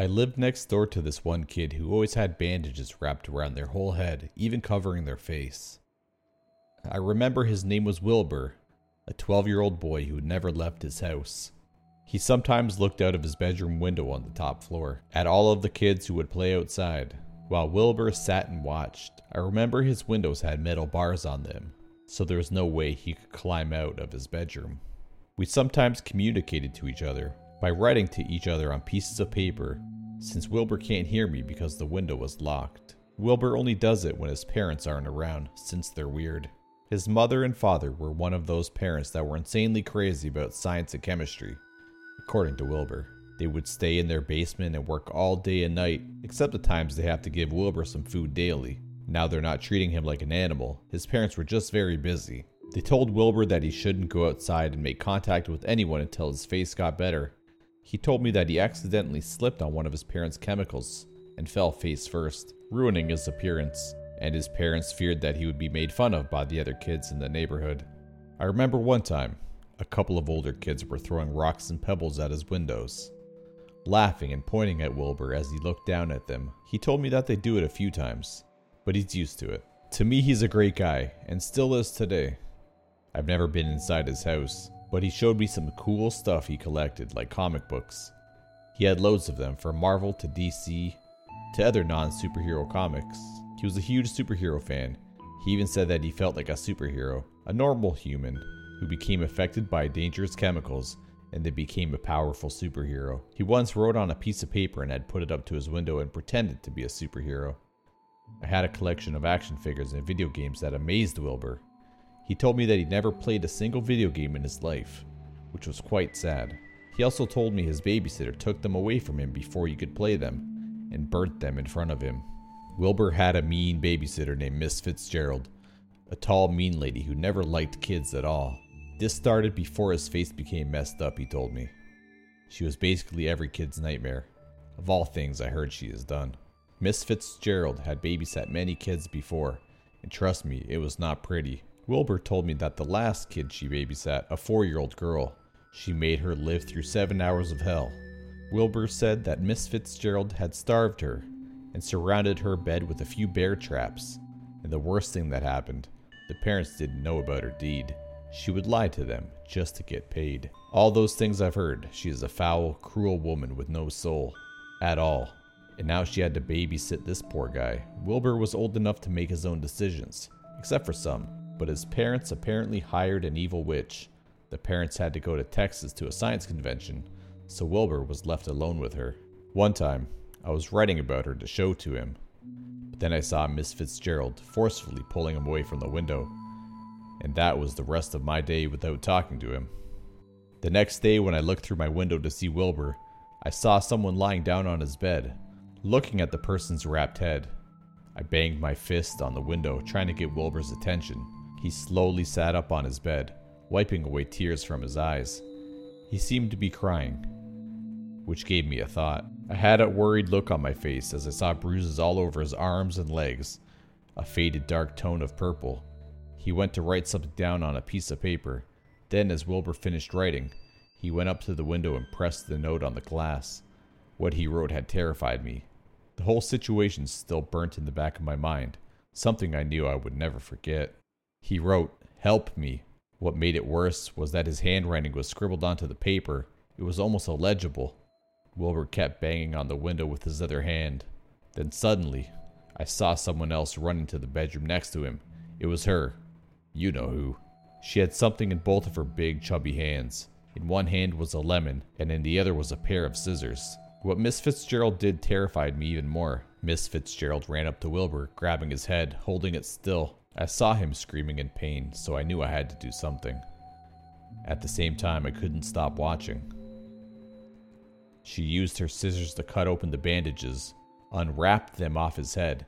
I lived next door to this one kid who always had bandages wrapped around their whole head, even covering their face. I remember his name was Wilbur, a 12 year old boy who never left his house. He sometimes looked out of his bedroom window on the top floor at all of the kids who would play outside, while Wilbur sat and watched. I remember his windows had metal bars on them, so there was no way he could climb out of his bedroom. We sometimes communicated to each other by writing to each other on pieces of paper, since Wilbur can't hear me because the window was locked. Wilbur only does it when his parents aren't around, since they're weird. His mother and father were one of those parents that were insanely crazy about science and chemistry, according to Wilbur. They would stay in their basement and work all day and night, except the times they have to give Wilbur some food daily. Now they're not treating him like an animal. His parents were just very busy. They told Wilbur that he shouldn't go outside and make contact with anyone until his face got better, he told me that he accidentally slipped on one of his parents' chemicals and fell face first, ruining his appearance, and his parents feared that he would be made fun of by the other kids in the neighborhood. I remember one time, a couple of older kids were throwing rocks and pebbles at his windows, laughing and pointing at Wilbur as he looked down at them. He told me that they do it a few times, but he's used to it. To me, he's a great guy, and still is today. I've never been inside his house, but he showed me some cool stuff he collected, like comic books. He had loads of them, from Marvel to DC to other non superhero comics. He was a huge superhero fan. He even said that he felt like a superhero, a normal human who became affected by dangerous chemicals and then became a powerful superhero. He once wrote on a piece of paper and had put it up to his window and pretended to be a superhero. I had a collection of action figures and video games that amazed Wilbur. He told me that he'd never played a single video game in his life, which was quite sad. He also told me his babysitter took them away from him before he could play them and burnt them in front of him. Wilbur had a mean babysitter named Miss Fitzgerald, a tall, mean lady who never liked kids at all. This started before his face became messed up, he told me. She was basically every kid's nightmare. Of all things, I heard she has done. Miss Fitzgerald had babysat many kids before, and trust me, it was not pretty. Wilbur told me that the last kid she babysat, a four year old girl, she made her live through seven hours of hell. Wilbur said that Miss Fitzgerald had starved her and surrounded her bed with a few bear traps. And the worst thing that happened, the parents didn't know about her deed. She would lie to them just to get paid. All those things I've heard, she is a foul, cruel woman with no soul. At all. And now she had to babysit this poor guy. Wilbur was old enough to make his own decisions, except for some but his parents apparently hired an evil witch. The parents had to go to Texas to a science convention, so Wilbur was left alone with her. One time, I was writing about her to show to him, but then I saw Miss Fitzgerald forcefully pulling him away from the window, and that was the rest of my day without talking to him. The next day, when I looked through my window to see Wilbur, I saw someone lying down on his bed, looking at the person's wrapped head. I banged my fist on the window, trying to get Wilbur's attention. He slowly sat up on his bed, wiping away tears from his eyes. He seemed to be crying, which gave me a thought. I had a worried look on my face as I saw bruises all over his arms and legs, a faded dark tone of purple. He went to write something down on a piece of paper. Then, as Wilbur finished writing, he went up to the window and pressed the note on the glass. What he wrote had terrified me. The whole situation still burnt in the back of my mind, something I knew I would never forget. He wrote, Help me. What made it worse was that his handwriting was scribbled onto the paper. It was almost illegible. Wilbur kept banging on the window with his other hand. Then suddenly, I saw someone else run into the bedroom next to him. It was her. You know who. She had something in both of her big, chubby hands. In one hand was a lemon, and in the other was a pair of scissors. What Miss Fitzgerald did terrified me even more. Miss Fitzgerald ran up to Wilbur, grabbing his head, holding it still. I saw him screaming in pain, so I knew I had to do something. At the same time, I couldn't stop watching. She used her scissors to cut open the bandages, unwrapped them off his head,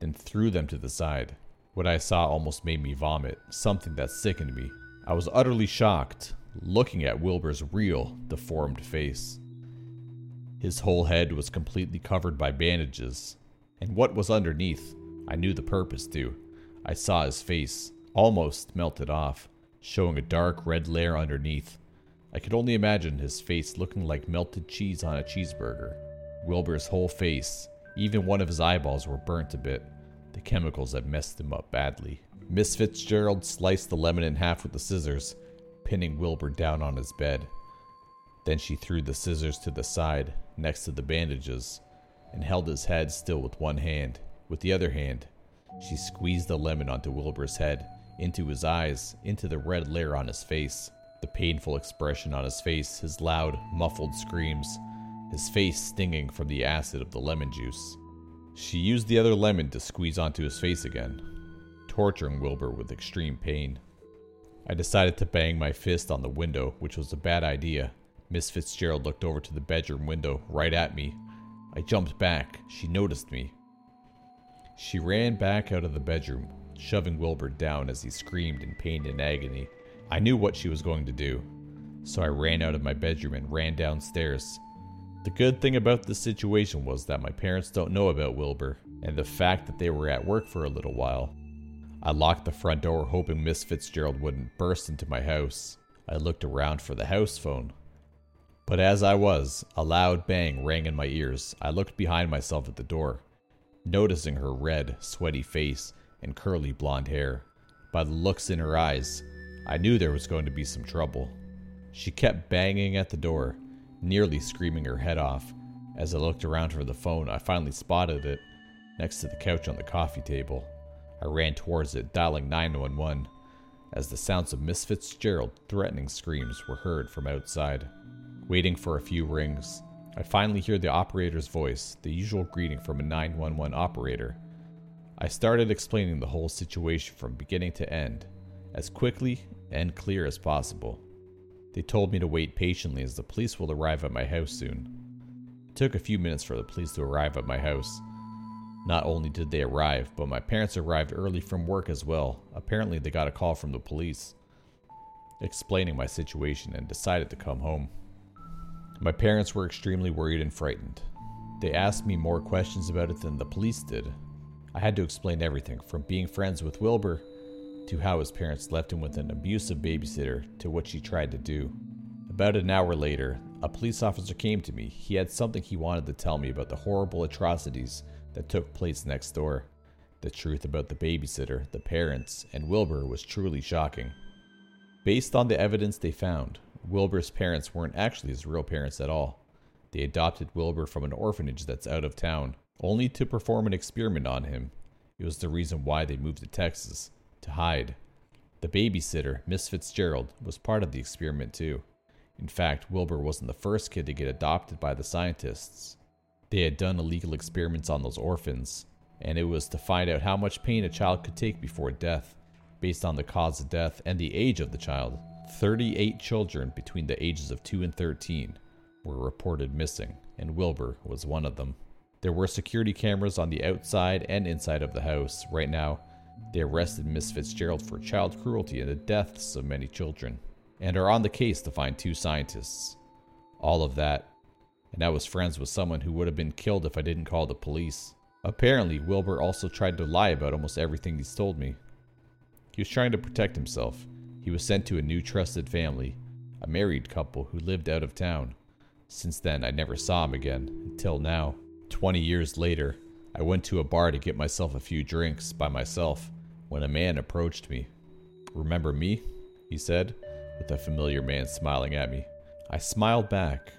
then threw them to the side. What I saw almost made me vomit, something that sickened me. I was utterly shocked, looking at Wilbur's real, deformed face. His whole head was completely covered by bandages, and what was underneath, I knew the purpose to. I saw his face, almost melted off, showing a dark red layer underneath. I could only imagine his face looking like melted cheese on a cheeseburger. Wilbur's whole face, even one of his eyeballs, were burnt a bit. The chemicals had messed him up badly. Miss Fitzgerald sliced the lemon in half with the scissors, pinning Wilbur down on his bed. Then she threw the scissors to the side, next to the bandages, and held his head still with one hand. With the other hand, she squeezed the lemon onto Wilbur's head, into his eyes, into the red layer on his face, the painful expression on his face, his loud, muffled screams, his face stinging from the acid of the lemon juice. She used the other lemon to squeeze onto his face again, torturing Wilbur with extreme pain. I decided to bang my fist on the window, which was a bad idea. Miss Fitzgerald looked over to the bedroom window, right at me. I jumped back. She noticed me. She ran back out of the bedroom, shoving Wilbur down as he screamed in pain and agony. I knew what she was going to do, so I ran out of my bedroom and ran downstairs. The good thing about this situation was that my parents don't know about Wilbur, and the fact that they were at work for a little while. I locked the front door, hoping Miss Fitzgerald wouldn't burst into my house. I looked around for the house phone. But as I was, a loud bang rang in my ears. I looked behind myself at the door noticing her red, sweaty face and curly blonde hair. By the looks in her eyes, I knew there was going to be some trouble. She kept banging at the door, nearly screaming her head off. As I looked around for the phone, I finally spotted it next to the couch on the coffee table. I ran towards it, dialing 911, as the sounds of Miss Fitzgerald threatening screams were heard from outside. Waiting for a few rings, I finally hear the operator's voice, the usual greeting from a 911 operator. I started explaining the whole situation from beginning to end, as quickly and clear as possible. They told me to wait patiently as the police will arrive at my house soon. It took a few minutes for the police to arrive at my house. Not only did they arrive, but my parents arrived early from work as well. Apparently, they got a call from the police explaining my situation and decided to come home. My parents were extremely worried and frightened. They asked me more questions about it than the police did. I had to explain everything from being friends with Wilbur to how his parents left him with an abusive babysitter to what she tried to do. About an hour later, a police officer came to me. He had something he wanted to tell me about the horrible atrocities that took place next door. The truth about the babysitter, the parents, and Wilbur was truly shocking. Based on the evidence they found, Wilbur's parents weren't actually his real parents at all. They adopted Wilbur from an orphanage that's out of town, only to perform an experiment on him. It was the reason why they moved to Texas to hide. The babysitter, Miss Fitzgerald, was part of the experiment too. In fact, Wilbur wasn't the first kid to get adopted by the scientists. They had done illegal experiments on those orphans, and it was to find out how much pain a child could take before death, based on the cause of death and the age of the child. 38 children between the ages of 2 and 13 were reported missing, and Wilbur was one of them. There were security cameras on the outside and inside of the house. Right now, they arrested Miss Fitzgerald for child cruelty and the deaths of many children, and are on the case to find two scientists. All of that, and I was friends with someone who would have been killed if I didn't call the police. Apparently, Wilbur also tried to lie about almost everything he's told me. He was trying to protect himself, he was sent to a new trusted family, a married couple who lived out of town. Since then, I never saw him again, until now. Twenty years later, I went to a bar to get myself a few drinks by myself when a man approached me. Remember me? he said, with a familiar man smiling at me. I smiled back,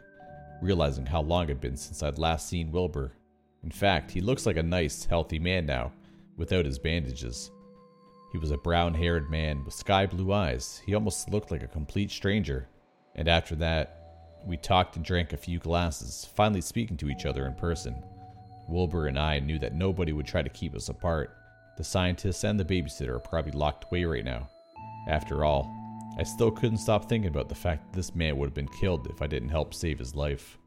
realizing how long it had been since I'd last seen Wilbur. In fact, he looks like a nice, healthy man now, without his bandages. He was a brown haired man with sky blue eyes. He almost looked like a complete stranger. And after that, we talked and drank a few glasses, finally speaking to each other in person. Wilbur and I knew that nobody would try to keep us apart. The scientists and the babysitter are probably locked away right now. After all, I still couldn't stop thinking about the fact that this man would have been killed if I didn't help save his life.